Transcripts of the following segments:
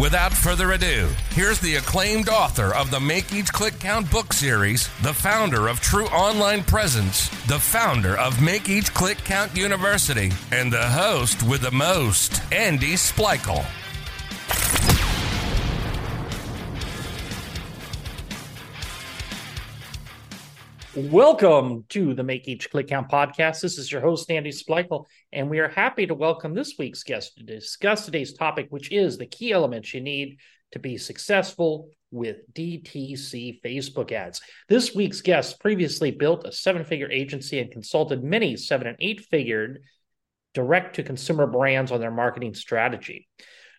Without further ado, here's the acclaimed author of the Make Each Click Count book series, the founder of True Online Presence, the founder of Make Each Click Count University, and the host with the most, Andy Splichal. Welcome to the Make Each Click Count podcast. This is your host, Andy Splichal, and we are happy to welcome this week's guest to discuss today's topic, which is the key elements you need to be successful with DTC Facebook ads. This week's guest previously built a seven figure agency and consulted many seven and eight figured direct to consumer brands on their marketing strategy.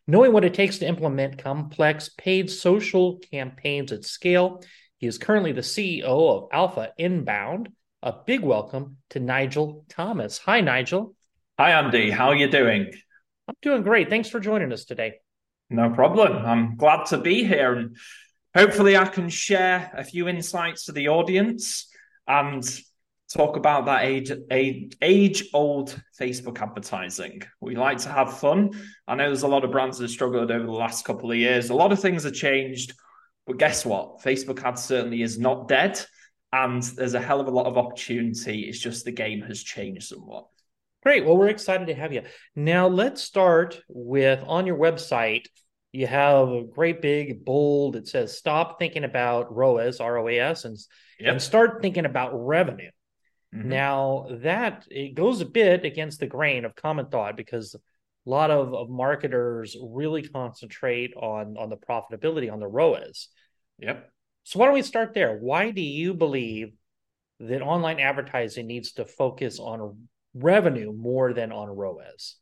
Knowing what it takes to implement complex paid social campaigns at scale, he is currently the CEO of Alpha Inbound. A big welcome to Nigel Thomas. Hi, Nigel. Hi, Andy. How are you doing? I'm doing great. Thanks for joining us today. No problem. I'm glad to be here. And hopefully, I can share a few insights to the audience and talk about that age, age, age old Facebook advertising. We like to have fun. I know there's a lot of brands that have struggled over the last couple of years. A lot of things have changed but guess what? Facebook ads certainly is not dead. And there's a hell of a lot of opportunity. It's just the game has changed somewhat. Great. Well, we're excited to have you. Now, let's start with on your website, you have a great big bold, it says stop thinking about ROAS, R O A S, and, yep. and start thinking about revenue. Mm-hmm. Now, that it goes a bit against the grain of common thought because a lot of, of marketers really concentrate on on the profitability on the ROAS. Yep. So why don't we start there? Why do you believe that online advertising needs to focus on revenue more than on ROAS?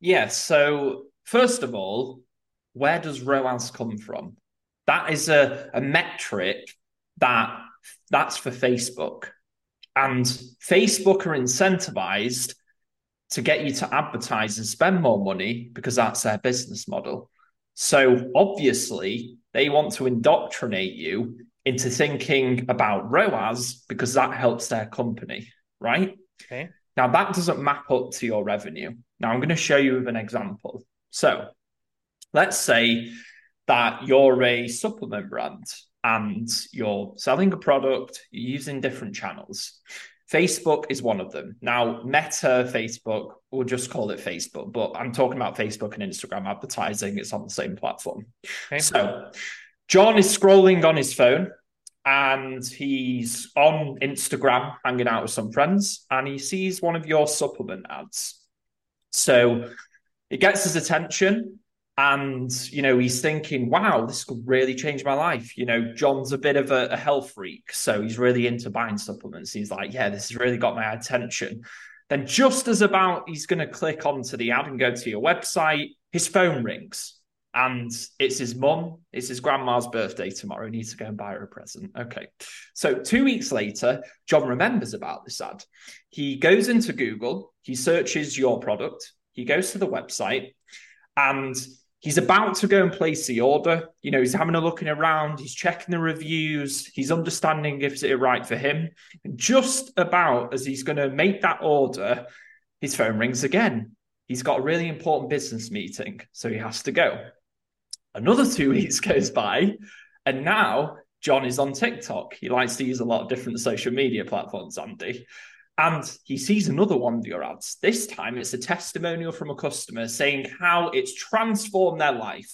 Yeah. So first of all, where does ROAS come from? That is a, a metric that that's for Facebook. And Facebook are incentivized to get you to advertise and spend more money because that's their business model. So obviously, they want to indoctrinate you into thinking about ROAS because that helps their company, right? Okay. Now, that doesn't map up to your revenue. Now, I'm going to show you with an example. So, let's say that you're a supplement brand and you're selling a product, you're using different channels. Facebook is one of them. Now, Meta, Facebook, we'll just call it Facebook, but I'm talking about Facebook and Instagram advertising. It's on the same platform. Okay. So, John is scrolling on his phone and he's on Instagram hanging out with some friends and he sees one of your supplement ads. So, it gets his attention and you know he's thinking wow this could really change my life. You know john's a bit of a, a, health freak so he's really into buying supplements. He's like yeah this has really got my attention. Then just as about he's going to click onto the ad and go to your website his phone rings. And it's his mum it's his grandma's birthday tomorrow he needs to go and buy her a present. Okay. So two weeks later john remembers about this ad. He goes into google he searches your product he goes to the website and he's about to go and place the order. You know, he's having a looking around, he's checking the reviews, he's understanding if it's right for him. And just about as he's going to make that order, his phone rings again. He's got a really important business meeting, so he has to go. Another two weeks goes by, and now John is on TikTok. He likes to use a lot of different social media platforms, Andy. And he sees another one of your ads. This time it's a testimonial from a customer saying how it's transformed their life.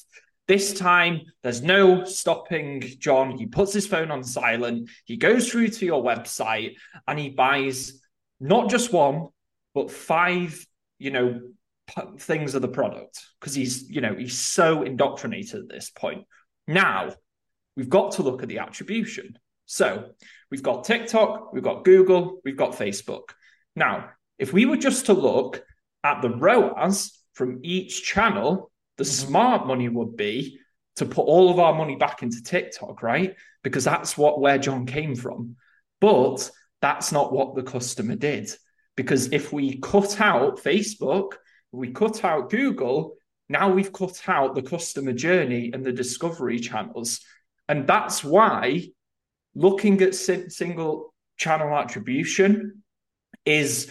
This time there's no stopping John. He puts his phone on silent. He goes through to your website and he buys not just one, but five, you know, p- things of the product because he's, you know, he's so indoctrinated at this point. Now, we've got to look at the attribution. So we've got TikTok, we've got Google, we've got Facebook. Now, if we were just to look at the ROAS from each channel, the mm-hmm. smart money would be to put all of our money back into TikTok, right? Because that's what where John came from. But that's not what the customer did. Because if we cut out Facebook, we cut out Google, now we've cut out the customer journey and the discovery channels. And that's why looking at single channel attribution is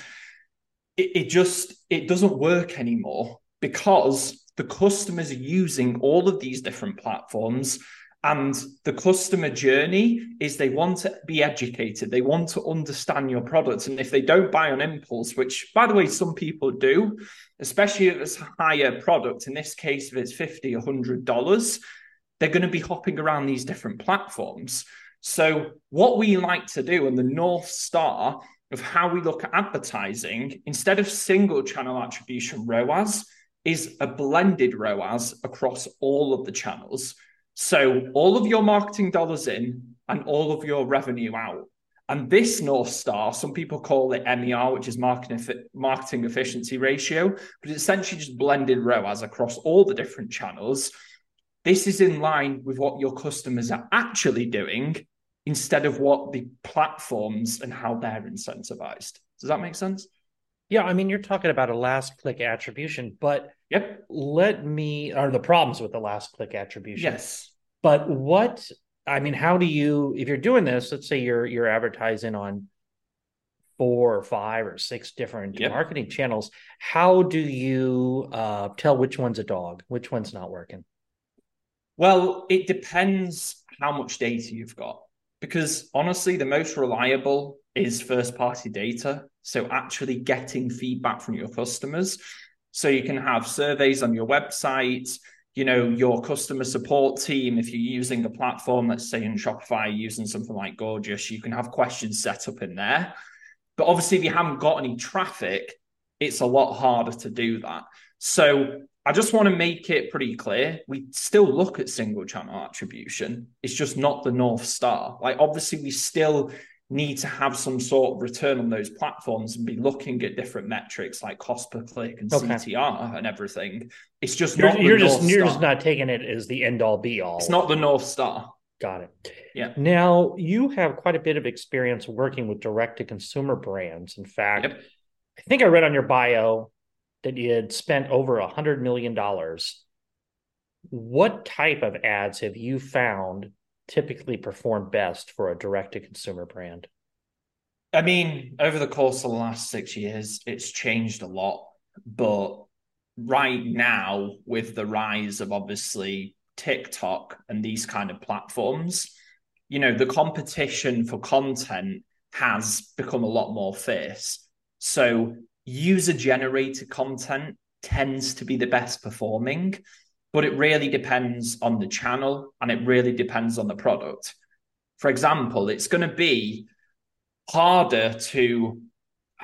it, it just it doesn't work anymore because the customers are using all of these different platforms and the customer journey is they want to be educated. They want to understand your products. And if they don't buy on impulse which by the way some people do especially if it's a higher product in this case if it's 50 100 dollars they're going to be hopping around these different platforms so what we like to do and the north star of how we look at advertising instead of single channel attribution ROAS is a blended ROAS across all of the channels. So all of your marketing dollars in and all of your revenue out. And this North Star, some people call it MER, which is marketing, marketing efficiency ratio, but it's essentially just blended ROAS across all the different channels. This is in line with what your customers are actually doing instead of what the platforms and how they're incentivized. Does that make sense? Yeah, I mean, you're talking about a last click attribution, but yep. let me are the problems with the last click attribution. Yes. But what I mean, how do you if you're doing this, let's say you're you're advertising on four or five or six different yep. marketing channels, how do you uh, tell which one's a dog, which one's not working? Well, it depends how much data you've got because honestly, the most reliable is first party data. So actually getting feedback from your customers. So you can have surveys on your website, you know, your customer support team. If you're using a platform, let's say in Shopify, using something like Gorgias, you can have questions set up in there. But obviously, if you haven't got any traffic, it's a lot harder to do that. So I just want to make it pretty clear. We still look at single channel attribution. It's just not the North Star. Like, obviously, we still need to have some sort of return on those platforms and be looking at different metrics like cost per click and okay. CTR and everything. It's just you're, not. You're just North you're just not taking it as the end all be all. It's not the North Star. Got it. Yeah. Now you have quite a bit of experience working with direct to consumer brands. In fact, yep. I think I read on your bio that you had spent over a hundred million dollars. What type of ads have you found typically perform best for a direct to consumer brand? I mean, over the course of the last six years, it's changed a lot. But right now, with the rise of obviously TikTok and these kind of platforms, you know, the competition for content has become a lot more fierce. So user generated content tends to be the best performing, but it really depends on the channel and it really depends on the product. For example, it's going to be harder to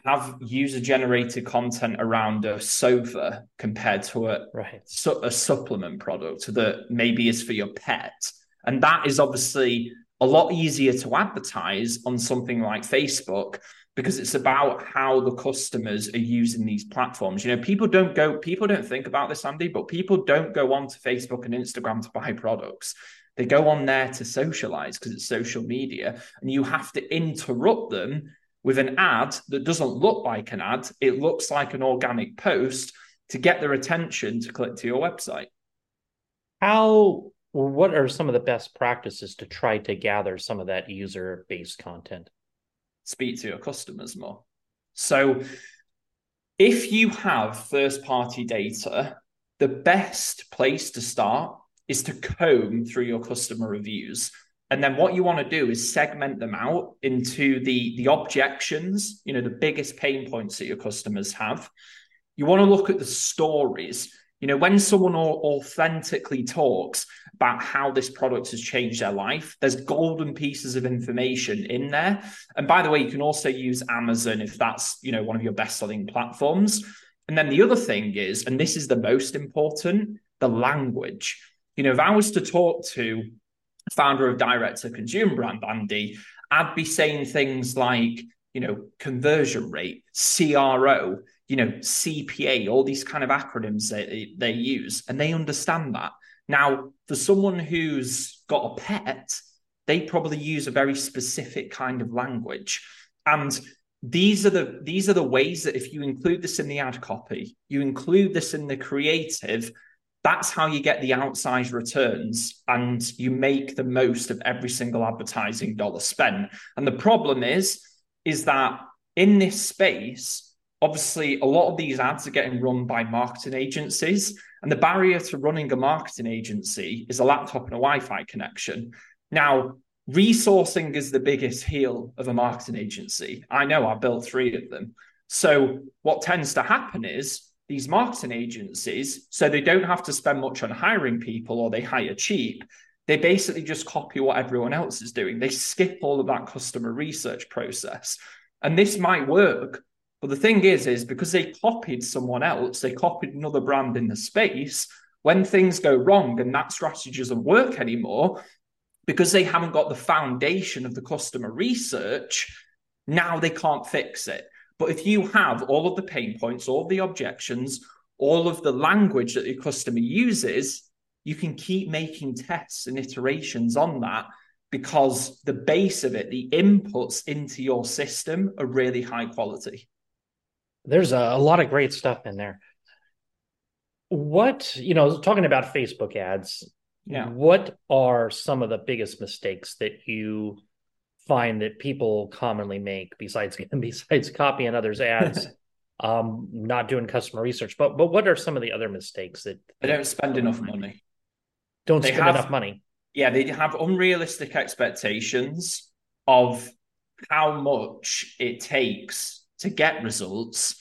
have user generated content around a sofa compared to a, right. su- a supplement product that maybe is for your pet. And that is obviously a lot easier to advertise on something like Facebook because it's about how the customers are using these platforms. You know, people don't go, people don't think about this, Andy, but people don't go on to Facebook and Instagram to buy products. They go on there to socialize because it's social media, and you have to interrupt them with an ad that doesn't look like an ad. It looks like an organic post to get their attention to click to your website. How what are some of the best practices to try to gather some of that user based content? Speak to your customers more. So if you have first party data, the best place to start is to comb through your customer reviews. And then what you want to do is segment them out into the, the objections, you know, the biggest pain points that your customers have. You want to look at the stories. You know, when someone authentically talks about how this product has changed their life, there's golden pieces of information in there. And by the way, you can also use Amazon if that's, you know, one of your best-selling platforms. And then the other thing is, and this is the most important, the language. You know, if I was to talk to founder of direct to consumer brand, Andy, I'd be saying things like, you know, conversion rate, CRO, you know, CPA, all these kind of acronyms they, they use, and they understand that. Now, for someone who's got a pet, they probably use a very specific kind of language. And these are the these are the ways that if you include this in the ad copy, you include this in the creative, that's how you get the outsized returns and you make the most of every single advertising dollar spent. And the problem is, is that in this space, obviously a lot of these ads are getting run by marketing agencies. And the barrier to running a marketing agency is a laptop and a Wi-Fi connection. Now, resourcing is the biggest heel of a marketing agency. I know I built three of them. So what tends to happen is these marketing agencies, so they don't have to spend much on hiring people or they hire cheap. They basically just copy what everyone else is doing. They skip all of that customer research process. And this might work. But the thing is, is because they copied someone else, they copied another brand in the space. When things go wrong and that strategy doesn't work anymore, because they haven't got the foundation of the customer research, now they can't fix it. But if you have all of the pain points, all the objections, all of the language that your customer uses, you can keep making tests and iterations on that because the base of it, the inputs into your system are really high quality. There's a, a lot of great stuff in there. What, you know, talking about Facebook ads, yeah. What are some of the biggest mistakes that you find that people commonly make besides besides copying others' ads, um, not doing customer research? But but what are some of the other mistakes that they don't spend enough money? Don't they spend have, enough money. Yeah, they have unrealistic expectations of how much it takes to get results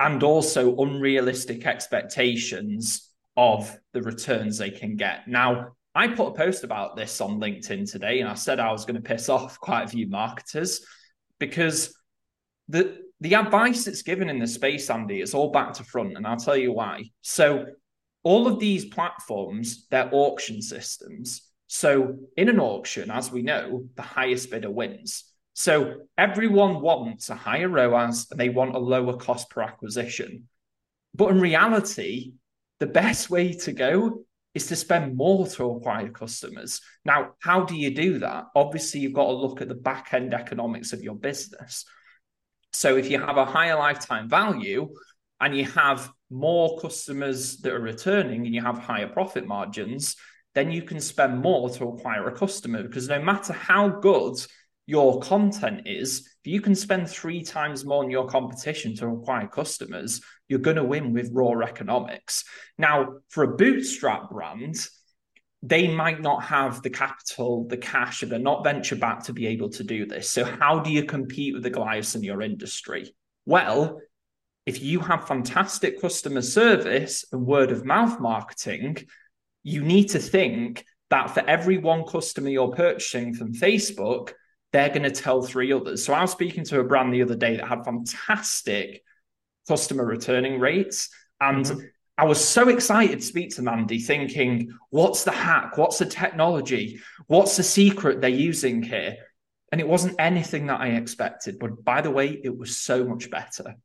and also unrealistic expectations of the returns they can get. Now, I put a post about this on LinkedIn today, and I said I was going to piss off quite a few marketers because the the advice that's given in the space, Andy, is all back to front, and I'll tell you why. So, all of these platforms, they're auction systems. So, in an auction, as we know, the highest bidder wins. So, everyone wants a higher ROAS and they want a lower cost per acquisition. But in reality, the best way to go is to spend more to acquire customers. Now, how do you do that? Obviously, you've got to look at the back end economics of your business. So, if you have a higher lifetime value and you have more customers that are returning and you have higher profit margins, then you can spend more to acquire a customer because no matter how good your content is, if you can spend three times more than your competition to acquire customers, you're going to win with raw economics. Now, for a bootstrap brand, they might not have the capital, the cash, they're not venture back to be able to do this. So, how do you compete with the Goliaths in your industry? Well, if you have fantastic customer service and word of mouth marketing, you need to think that for every one customer you're purchasing from Facebook, they're going to tell three others. So I was speaking to a brand the other day that had fantastic customer returning rates. And mm-hmm. I was so excited to speak to Mandy, thinking, what's the hack? What's the technology? What's the secret they're using here? And it wasn't anything that I expected. But by the way, it was so much better.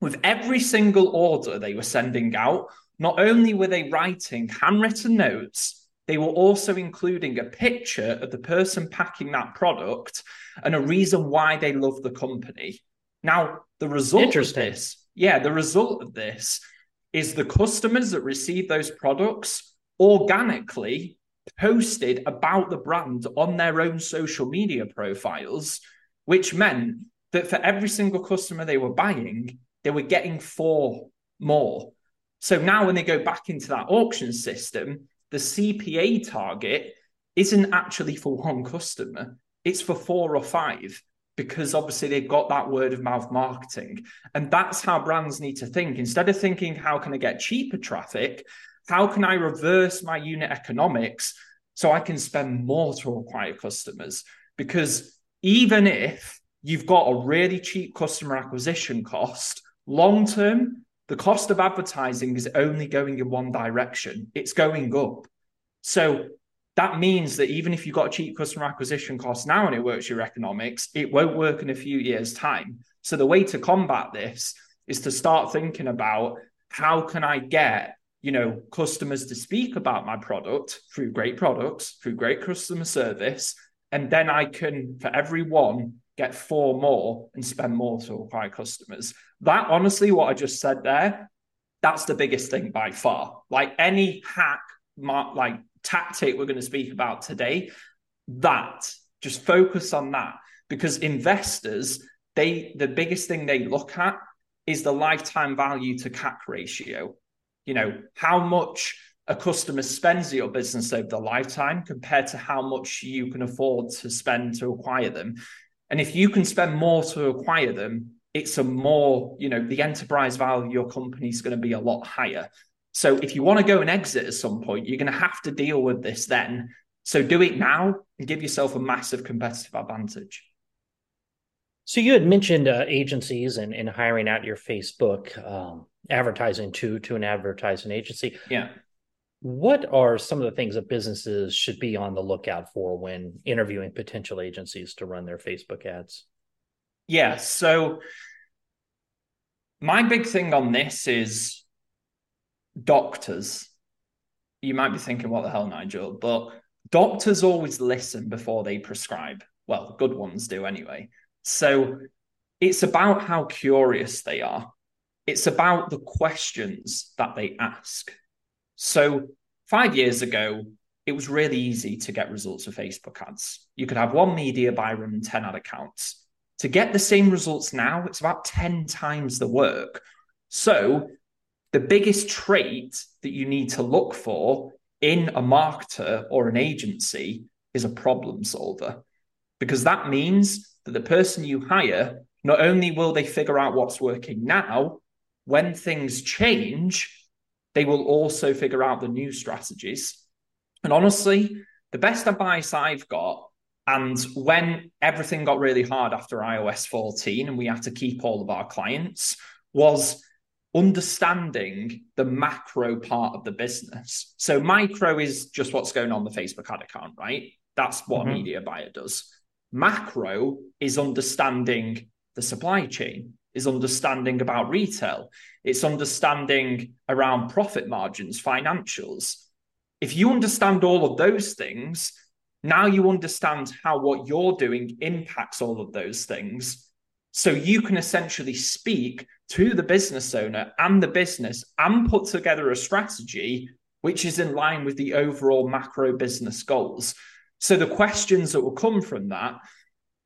With every single order they were sending out, not only were they writing handwritten notes, they were also including a picture of the person packing that product and a reason why they love the company. Now, the result of this, yeah, the result of this is the customers that receive those products organically posted about the brand on their own social media profiles, which meant that for every single customer they were buying, they were getting four more. So now when they go back into that auction system, the CPA target isn't actually for one customer, it's for four or five because obviously they've got that word of mouth marketing. And that's how brands need to think. Instead of thinking, how can I get cheaper traffic? How can I reverse my unit economics so I can spend more to acquire customers? Because even if you've got a really cheap customer acquisition cost, long term, the cost of advertising is only going in one direction, it's going up. So that means that even if you've got a cheap customer acquisition cost now and it works your economics, it won't work in a few years' time. So the way to combat this is to start thinking about how can I get you know, customers to speak about my product through great products, through great customer service. And then I can, for every one, get four more and spend more to acquire customers. That honestly, what I just said there, that's the biggest thing by far. Like any hack, like tactic we're going to speak about today, that just focus on that because investors, they the biggest thing they look at is the lifetime value to CAC ratio. You know, how much a customer spends your business over the lifetime compared to how much you can afford to spend to acquire them. And if you can spend more to acquire them, it's a more, you know, the enterprise value of your company is going to be a lot higher. So if you want to go and exit at some point, you're going to have to deal with this then. So do it now and give yourself a massive competitive advantage. So you had mentioned uh, agencies and, and hiring out your Facebook um, advertising to to an advertising agency. Yeah. What are some of the things that businesses should be on the lookout for when interviewing potential agencies to run their Facebook ads? Yeah. So, my big thing on this is doctors. You might be thinking, what the hell, Nigel? But doctors always listen before they prescribe. Well, good ones do anyway. So, it's about how curious they are, it's about the questions that they ask. So five years ago, it was really easy to get results for Facebook ads. You could have one media buyer and 10 ad accounts. To get the same results now, it's about 10 times the work. So the biggest trait that you need to look for in a marketer or an agency is a problem solver. Because that means that the person you hire, not only will they figure out what's working now, when things change, they will also figure out the new strategies. And honestly, the best advice I've got, and when everything got really hard after iOS 14 and we had to keep all of our clients, was understanding the macro part of the business. So, micro is just what's going on the Facebook ad account, right? That's what mm-hmm. a media buyer does. Macro is understanding the supply chain, is understanding about retail, it's understanding around profit margins, financials. If you understand all of those things, now you understand how what you're doing impacts all of those things. So you can essentially speak to the business owner and the business and put together a strategy which is in line with the overall macro business goals. So the questions that will come from that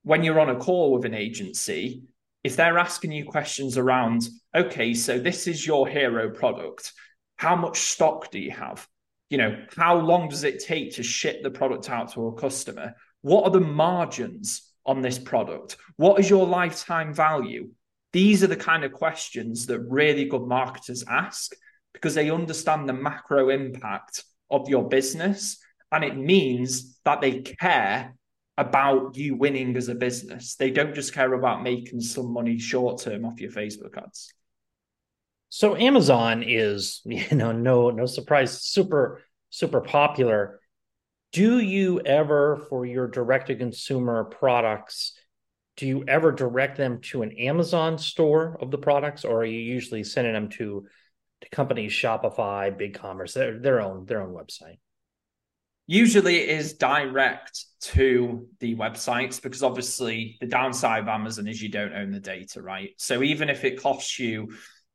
when you're on a call with an agency if they're asking you questions around, okay, so this is your hero product, how much stock do you have? You know, how long does it take to ship the product out to a customer? What are the margins on this product? What is your lifetime value? These are the kind of questions that really good marketers ask because they understand the macro impact of your business. And it means that they care about you winning as a business. They don't just care about making some money short term off your Facebook ads. So Amazon is, you know, no no surprise, super super popular. Do you ever for your direct to consumer products do you ever direct them to an Amazon store of the products or are you usually sending them to to companies Shopify, BigCommerce, their, their own their own website? Usually it is direct to the websites because obviously the downside of Amazon is you don't own the data, right? So even if it costs you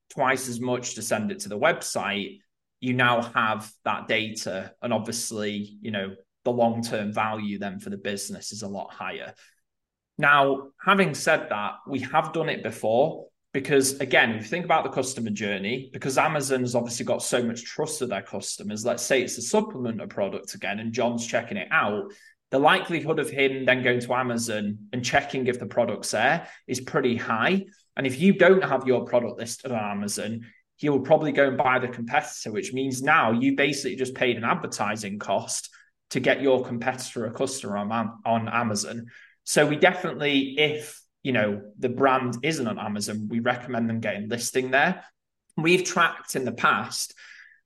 twice as much to send it to the website, you now have that data. And obviously, you know, the long term value then for the business is a lot higher. Now, having said that, we have done it before because again if you think about the customer journey because amazon has obviously got so much trust of their customers let's say it's a supplement of product again and john's checking it out the likelihood of him then going to amazon and checking if the product's there is pretty high. And if you don't have your product listed on amazon he will probably go and buy the competitor which means now you basically just paid an advertising cost to get your competitor a customer on, on amazon. So we definitely if you know the brand isn't on Amazon, we recommend them getting listing there. We've tracked in the past.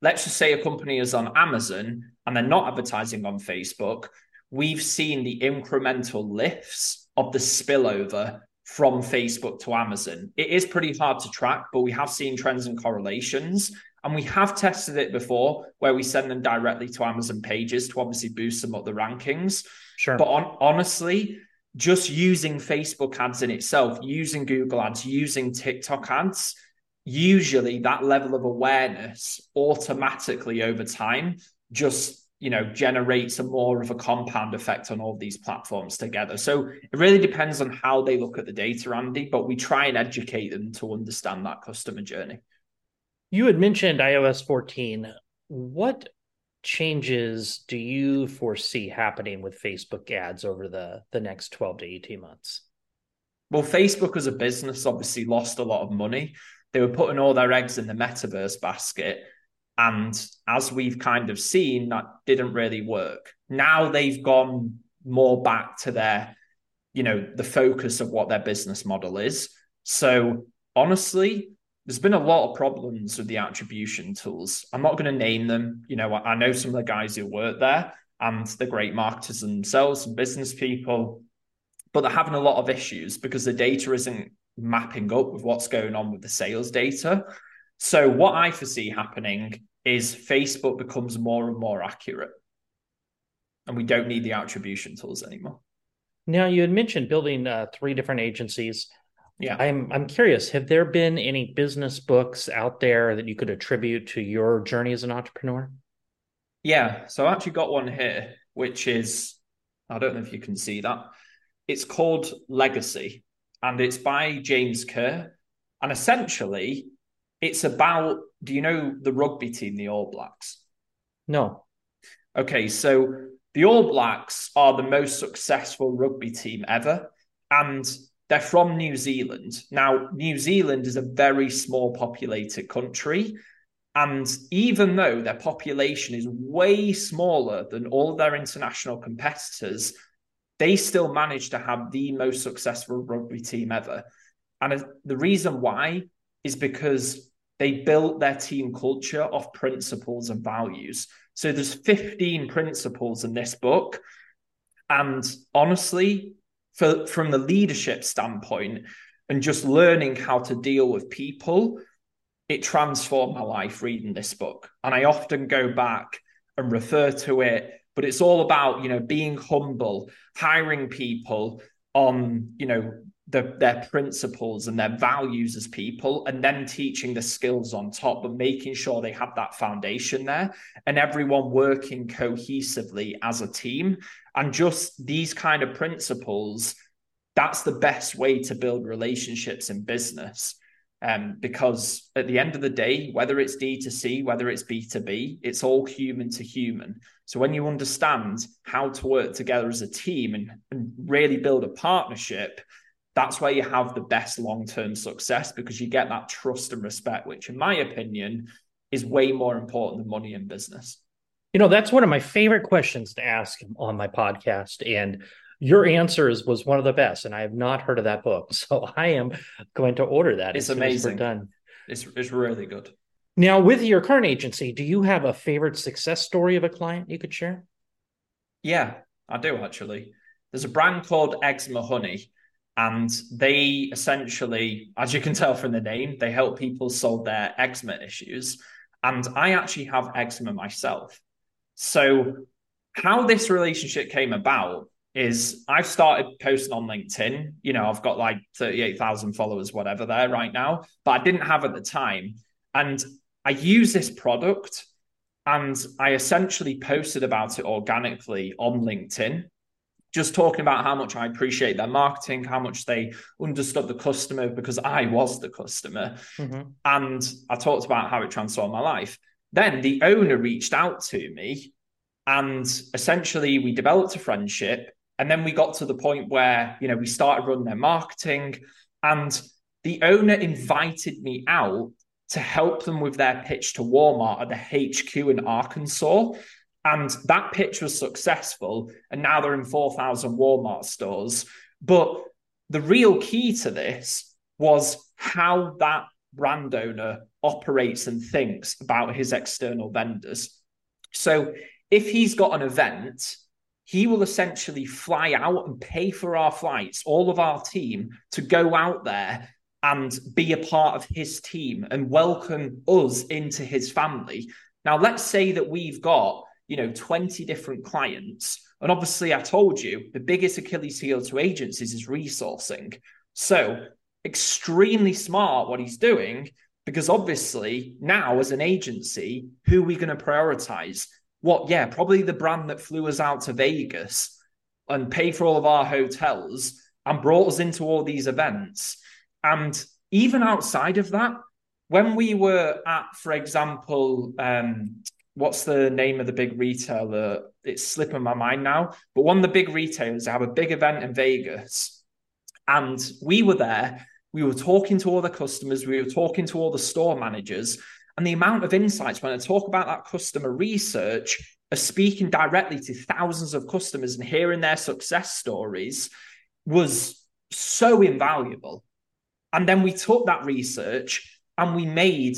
Let's just say a company is on Amazon and they're not advertising on Facebook. We've seen the incremental lifts of the spillover from Facebook to Amazon. It is pretty hard to track, but we have seen trends and correlations. And we have tested it before where we send them directly to Amazon pages to obviously boost them up the rankings. Sure. But on, honestly, just using Facebook ads in itself, using Google ads, using TikTok ads, usually that level of awareness automatically over time just you know generates a more of a compound effect on all these platforms together. So it really depends on how they look at the data andy but we try and educate them to understand that customer journey. You had mentioned ios 14 what changes do you foresee happening with facebook ads over the the next 12 to 18 months well facebook as a business obviously lost a lot of money they were putting all their eggs in the metaverse basket. And as we've kind of seen, that didn't really work. Now they've gone more back to their, you know, the focus of what their business model is. So honestly, there's been a lot of problems with the attribution tools. I'm not going to name them. You know, I know some of the guys who work there and the great marketers themselves and business people, but they're having a lot of issues because the data isn't mapping up with what's going on with the sales data. So, what I foresee happening is Facebook becomes more and more accurate, and we don't need the attribution tools anymore. Now, you had mentioned building uh, three different agencies. Yeah, I'm I'm curious. Have there been any business books out there that you could attribute to your journey as an entrepreneur? Yeah, so I actually got one here, which is I don't know if you can see that. It's called Legacy, and it's by James Kerr. And essentially, it's about do you know the rugby team, the All Blacks? No. Okay, so the All Blacks are the most successful rugby team ever, and they're from New Zealand. Now, New Zealand is a very small populated country. And even though their population is way smaller than all of their international competitors, they still managed to have the most successful rugby team ever. And the reason why is because they built their team culture off principles and values. So there's 15 principles in this book. And honestly, for, from the leadership standpoint and just learning how to deal with people, it transformed my life reading this book. And I often go back and refer to it but it's all about you know being humble hiring people on you know the, their principles and their values as people and then teaching the skills on top but making sure they have that foundation there and everyone working cohesively as a team and just these kind of principles that's the best way to build relationships in business um, because at the end of the day, whether it's D2C, whether it's B2B, it's all human to human. So when you understand how to work together as a team and, and really build a partnership, that's where you have the best long term success because you get that trust and respect, which, in my opinion, is way more important than money in business. You know, that's one of my favorite questions to ask on my podcast. And your answers was one of the best, and I have not heard of that book, so I am going to order that. It's amazing. done. It's it's really good. Now, with your current agency, do you have a favorite success story of a client you could share? Yeah, I do actually. There's a brand called Eczema Honey, and they essentially, as you can tell from the name, they help people solve their eczema issues. And I actually have eczema myself. So, how this relationship came about is I've started posting on LinkedIn. You know, I've got like 38,000 followers, whatever there right now, but I didn't have at the time. And I use this product and I essentially posted about it organically on LinkedIn, just talking about how much I appreciate their marketing, how much they understood the customer because I was the customer. Mm-hmm. And I talked about how it transformed my life. Then the owner reached out to me and essentially we developed a friendship and then we got to the point where, you know, we started running their marketing and the owner invited me out to help them with their pitch to Walmart at the HQ in Arkansas. And that pitch was successful. And now they're in 4,000 Walmart stores. But the real key to this was how that brand owner operates and thinks about his external vendors. So if he's got an event he will essentially fly out and pay for our flights, all of our team, to go out there and be a part of his team and welcome us into his family. Now, let's say that we've got, you know, 20 different clients. And obviously, I told you the biggest Achilles heel to agencies is resourcing. So, extremely smart what he's doing because obviously now as an agency, who are we going to prioritize? What, yeah, probably the brand that flew us out to Vegas and paid for all of our hotels and brought us into all these events. And even outside of that, when we were at, for example, um, what's the name of the big retailer? It's slipping my mind now. But one of the big retailers have a big event in Vegas. And we were there. We were talking to all the customers. We were talking to all the store managers. And the amount of insights when I talk about that customer research of speaking directly to thousands of customers and hearing their success stories was so invaluable. And then we took that research and we made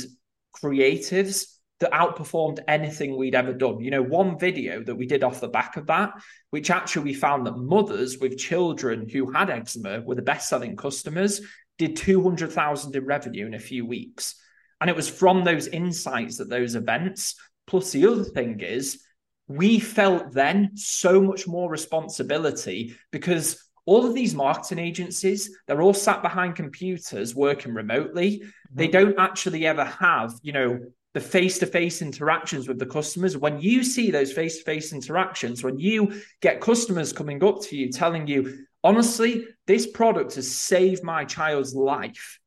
creatives that outperformed anything we'd ever done. You know, one video that we did off the back of that, which actually we found that mothers with children who had eczema were the best selling customers, did 200,000 in revenue in a few weeks. And it was from those insights that those events, plus the other thing is, we felt then so much more responsibility because all of these marketing agencies they're all sat behind computers working remotely mm-hmm. they don't actually ever have you know the face-to-face interactions with the customers. When you see those face-to-face interactions when you get customers coming up to you telling you honestly this product has saved my child's life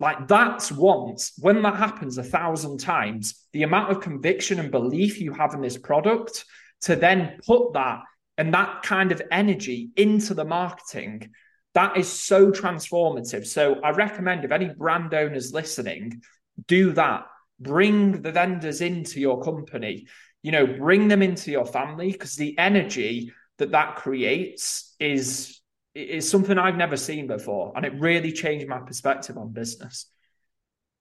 like that's once. When that happens a thousand times the amount of conviction and belief you have in this product to then put that and that kind of energy into the marketing that is so transformative. So i recommend if any brand owners listening do that bring the vendors into your company you know bring them into your family because the energy that that creates is is something i've never seen before and it really changed my perspective on business.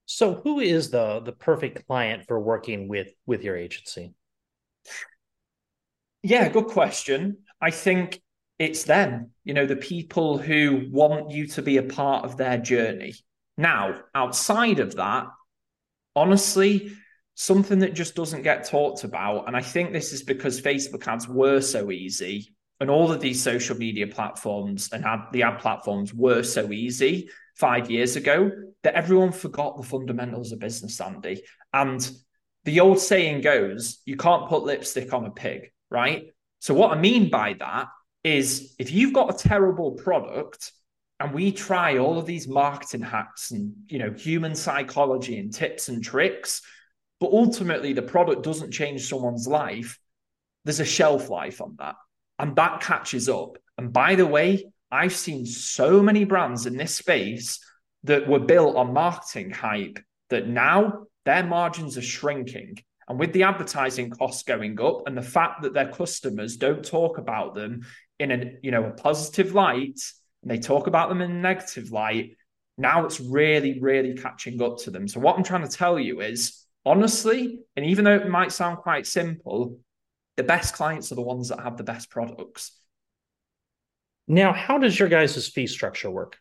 So who is the the perfect client for working with with your agency? Yeah good question. I think it's them you know the people who want you to be a part of their journey. Now outside of that honestly, something that just doesn't get talked about. And I think this is because Facebook ads were so easy and all of these social media platforms and ad, the ad platforms were so easy five years ago that everyone forgot the fundamentals of business, Andy. And the old saying goes, you can't put lipstick on a pig, right? So, what I mean by that is if you've got a terrible product, and we try all of these marketing hacks and you know human psychology and tips and tricks but ultimately the product doesn't change someone's life. There's a shelf life on that and that catches up. And by the way i've seen so many brands in this space that were built on marketing hype that now their margins are shrinking. And with the advertising costs going up and the fact that their customers don't talk about them in a you know a positive light and they talk about them in a negative light, now it's really, really catching up to them. So, what I'm trying to tell you is honestly, and even though it might sound quite simple, the best clients are the ones that have the best products. Now, how does your guys' fee structure work?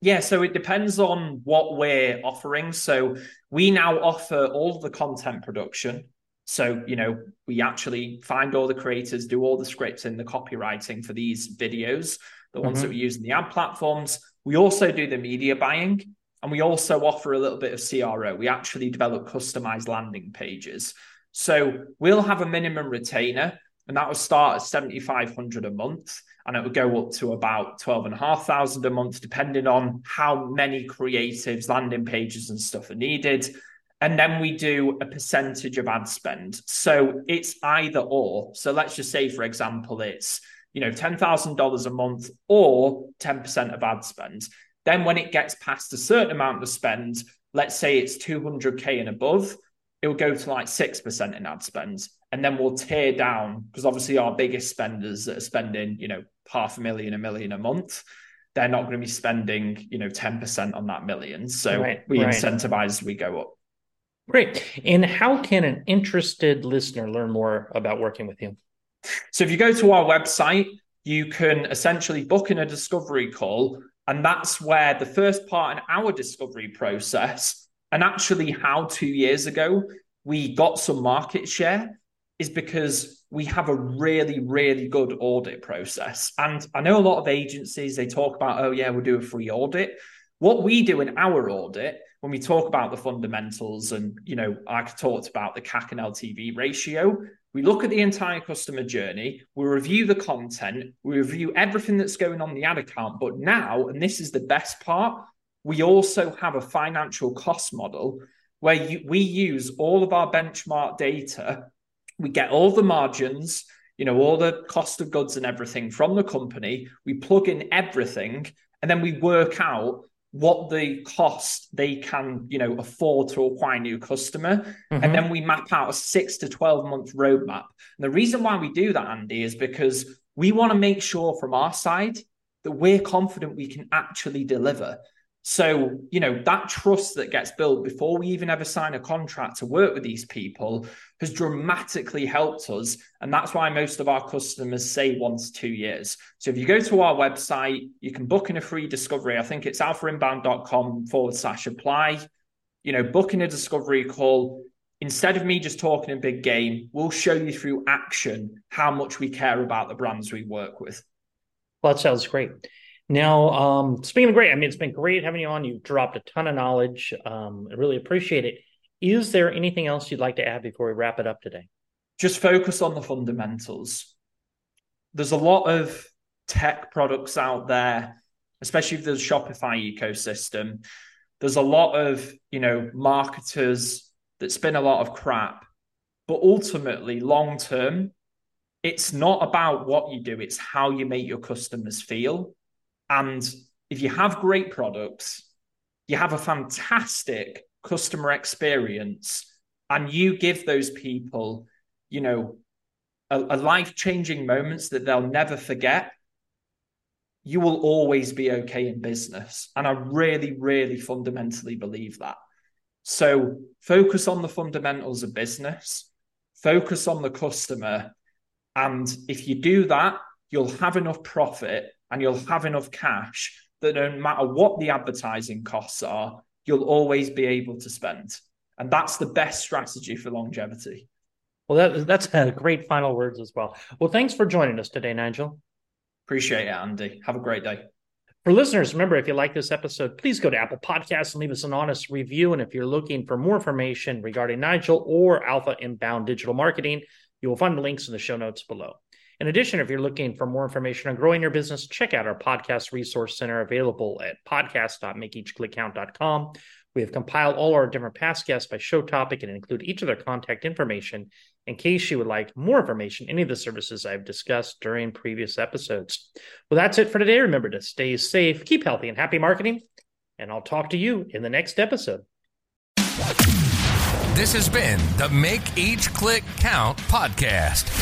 Yeah, so it depends on what we're offering. So we now offer all the content production. So, you know, we actually find all the creators, do all the scripts and the copywriting for these videos the ones mm-hmm. that we use in the ad platforms. We also do the media buying and we also offer a little bit of CRO. We actually develop customized landing pages. So we'll have a minimum retainer and that will start at 7,500 a month and it would go up to about 12,500 a month, depending on how many creatives, landing pages and stuff are needed. And then we do a percentage of ad spend. So it's either or. So let's just say, for example, it's you know, $10,000 a month or 10% of ad spend. Then when it gets past a certain amount of spend, let's say it's 200K and above, it will go to like 6% in ad spend. And then we'll tear down because obviously our biggest spenders that are spending, you know, half a million, a million a month, they're not going to be spending, you know, 10% on that million. So right, we right. incentivize as we go up. Great. And how can an interested listener learn more about working with you? So if you go to our website, you can essentially book in a discovery call And that's where the first part in our discovery process, and actually how two years ago we got some market share, is because we have a really, really good audit process. And I know a lot of agencies, they talk about, oh, yeah, we'll do a free audit. What we do in our audit, when we talk about the fundamentals, and, you know, I talked about the CAC and LTV ratio, we look at the entire customer journey, we review the content, we review everything that's going on the ad account. But now, and this is the best part, we also have a financial cost model where you, we use all of our benchmark data. We get all the margins, you know, all the cost of goods and everything from the company. We plug in everything, and then we work out what the cost they can you know afford to acquire new customer. Mm-hmm. and then we map out a six to 12 month roadmap. And the reason why we do that andy is because we want to make sure from our side that we're confident we can actually deliver. So, you know, that trust that gets built before we even ever sign a contract to work with these people has dramatically helped us. And that's why most of our customers say to two years. So if you go to our website, you can book in a free discovery. I think it's alphainbound.com forward slash apply. You know, booking a discovery call. Instead of me just talking a big game, we'll show you through action how much we care about the brands we work with. Well, that sounds great. Now, um, speaking of great, I mean, it's been great having you on. You've dropped a ton of knowledge. Um, I really appreciate it. Is there anything else you'd like to add before we wrap it up today? Just focus on the fundamentals. There's a lot of tech products out there, especially a Shopify ecosystem. There's a lot of, you know, marketers that spin a lot of crap. But ultimately, long term, it's not about what you do, it's how you make your customers feel. And if you have great products, you have a fantastic customer experience, and you give those people, you know, a, a life changing moments that they'll never forget, you will always be okay in business. And I really, really fundamentally believe that. So focus on the fundamentals of business, focus on the customer. And if you do that, you'll have enough profit and you'll have enough cash that no matter what the advertising costs are, you'll always be able to spend. And that's the best strategy for longevity. Well, that, that's a great final words as well. Well, thanks for joining us today, Nigel. Appreciate it, Andy. Have a great day. For listeners, remember if you like this episode, please go to Apple Podcasts and leave us an honest review. And if you're looking for more information regarding Nigel or Alpha Inbound Digital Marketing, you will find the links in the show notes below. In addition, if you're looking for more information on growing your business, check out our podcast resource center available at podcast.makeeachclickcount.com. We have compiled all our different past guests by show topic and include each of their contact information in case you would like more information, any of the services I've discussed during previous episodes. Well, that's it for today. Remember to stay safe, keep healthy, and happy marketing. And I'll talk to you in the next episode. This has been the Make Each Click Count podcast.